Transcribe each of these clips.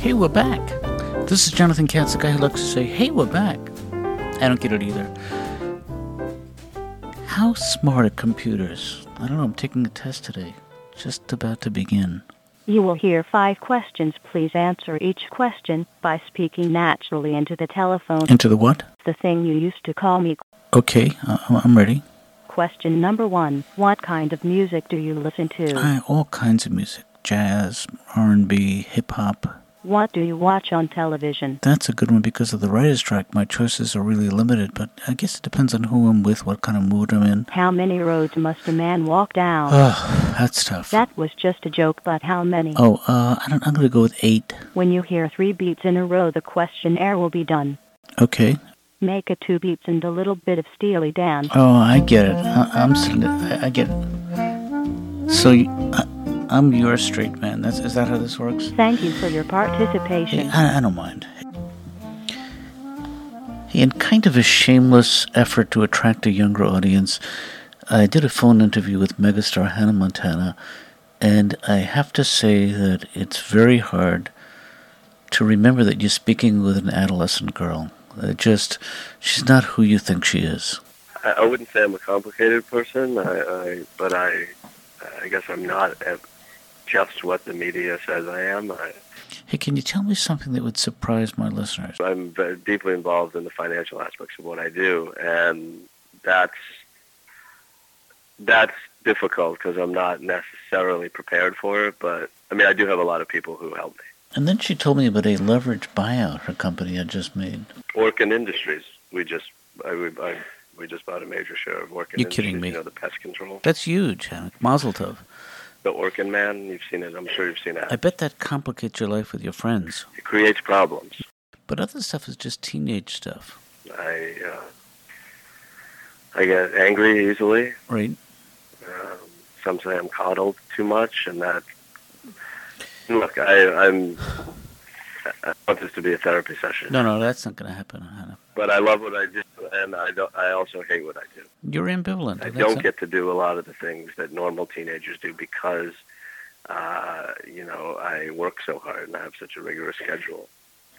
Hey, we're back. This is Jonathan Katz, the guy who likes to say, Hey, we're back. I don't get it either. How smart are computers? I don't know, I'm taking a test today. Just about to begin. You will hear five questions. Please answer each question by speaking naturally into the telephone. Into the what? The thing you used to call me. Okay, uh, I'm ready. Question number one. What kind of music do you listen to? I, all kinds of music. Jazz, R&B, hip-hop. What do you watch on television? That's a good one because of the writer's strike. My choices are really limited, but I guess it depends on who I'm with, what kind of mood I'm in. How many roads must a man walk down? Oh, that's tough. that was just a joke, but how many? Oh, uh, I don't, I'm going to go with eight. When you hear three beats in a row, the questionnaire will be done. Okay. Make it two beats and a little bit of Steely Dan. Oh, I get it. I, I'm, I, I get it. So, you, I, I'm your straight man. That's is that how this works? Thank you for your Hey, participation. I, I don't mind. In kind of a shameless effort to attract a younger audience, I did a phone interview with megastar Hannah Montana, and I have to say that it's very hard to remember that you're speaking with an adolescent girl. Uh, just, she's not who you think she is. I, I wouldn't say I'm a complicated person, I, I, but I, I guess I'm not at just what the media says I am. I, Hey, can you tell me something that would surprise my listeners? I'm deeply involved in the financial aspects of what I do, and that's that's difficult because I'm not necessarily prepared for it. But I mean, I do have a lot of people who help me. And then she told me about a leverage buyout her company had just made. Orkin Industries, we just I, we, I, we just bought a major share of Orkin. You're Industries, kidding me. You know the pest control, That's huge, Hannah. Mazel tov. The Orkin man. You've seen it. I'm sure you've seen it. I bet that complicates your life with your friends. It creates problems. But other stuff is just teenage stuff, I uh, I get angry easily. right? Um, some say I'm coddled too much, and that. Look, I, I'm. I want this to be a therapy session, No, no, that's not going to happen, Hannah. but I love what I do, and I don't. I also hate what I do. You're ambivalent. I don't get to do a lot of the things that normal teenagers do because, uh, you know, I work so hard and I have such a rigorous schedule.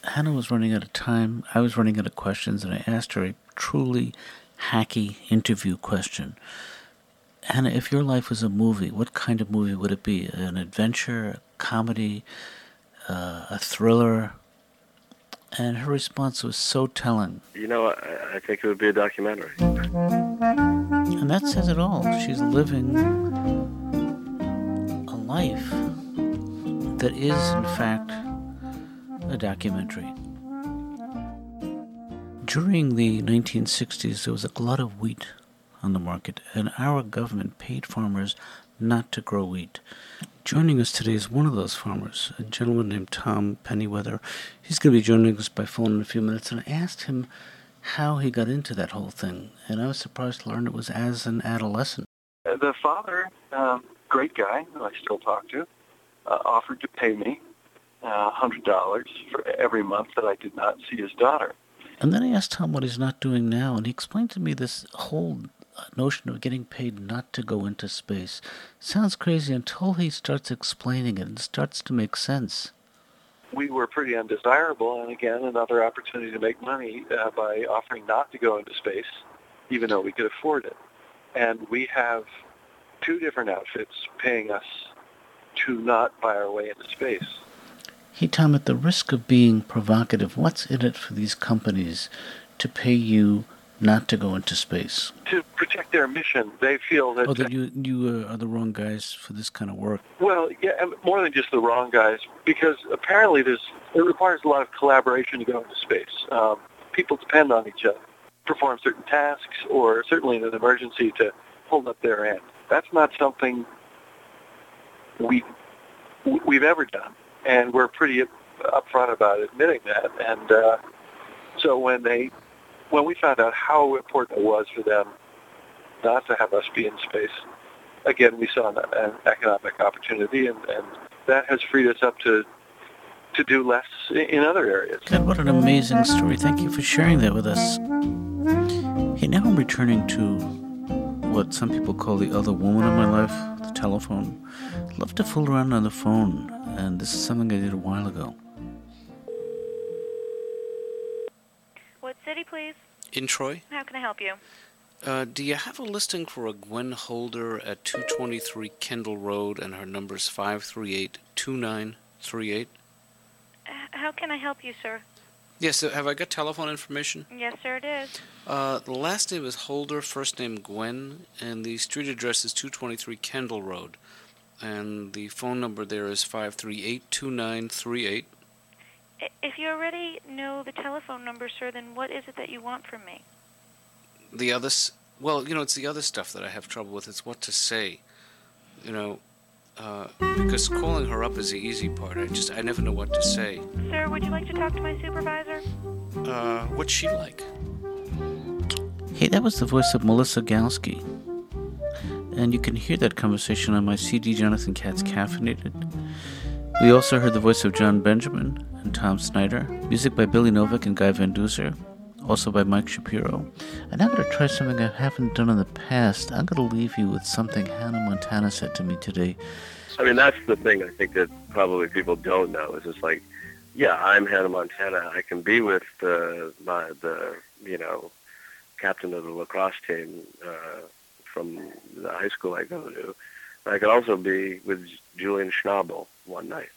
Hannah was running out of time. I was running out of questions, and I asked her a truly hacky interview question. Hannah, if your life was a movie, what kind of movie would it be? An adventure, a comedy, uh, a thriller? And her response was so telling. You know, I, I think it would be a documentary. And that says it all. She's living a life that is, in fact, a documentary. During the 1960s, there was a glut of wheat on the market, and our government paid farmers not to grow wheat. Joining us today is one of those farmers, a gentleman named Tom Pennyweather. He's going to be joining us by phone in a few minutes, and I asked him how he got into that whole thing, and I was surprised to learn it was as an adolescent. Uh, the father, um, great guy who I still talk to, uh, offered to pay me uh, $100 for every month that I did not see his daughter. And then I asked Tom what he's not doing now, and he explained to me this whole uh, notion of getting paid not to go into space. Sounds crazy until he starts explaining it and starts to make sense. We were pretty undesirable, and again, another opportunity to make money uh, by offering not to go into space, even though we could afford it. And we have two different outfits paying us to not buy our way into space. Hey, Tom, at the risk of being provocative, what's in it for these companies to pay you not to go into space? To protect their mission, they feel that Oh, that you you uh, are the wrong guys for this kind of work. Well, yeah, more than just the wrong guys, because apparently there's it requires a lot of collaboration to go into space. Um, people depend on each other, perform certain tasks, or certainly in an emergency to hold up their end. That's not something we we've ever done, and we're pretty upfront about admitting that. And uh, so when they when we found out how important it was for them not to have us be in space, again, we saw an, an economic opportunity, and, and that has freed us up to to do less in other areas. God, what an amazing story. Thank you for sharing that with us. Hey, now I'm returning to what some people call the other woman in my life, the telephone. Love to fool around on the phone, and this is something I did a while ago. City, please. In Troy? How can I help you? Uh, do you have a listing for a Gwen Holder at 223 Kendall Road and her number's 538 2938? Uh, how can I help you, sir? Yes, uh, have I got telephone information? Yes, sir, it is. Uh, the last name is Holder, first name Gwen, and the street address is 223 Kendall Road. And the phone number there is 538 2938. I- If you already know the telephone number, sir, then what is it that you want from me? The others, well, you know, it's the other stuff that I have trouble with. It's what to say. You know, uh, because calling her up is the easy part. I just, I never know what to say. Sir, would you like to talk to my supervisor? Uh, what's she like? Hey, that was the voice of Melissa Galsky. And you can hear that conversation on my CD Jonathan Katz Caffeinated. We also heard the voice of Jon Benjamin and Tom Snyder, music by Billy Novick and Guy Van Duser, also by Mike Shapiro. And I'm going to try something I haven't done in the past. I'm going to leave you with something Hannah Montana said to me today. I mean, that's the thing I think that probably people don't know is just like, yeah, I'm Hannah Montana. I can be with the my the you know captain of the lacrosse team uh, from the high school I go to. I could also be with Julian Schnabel one night.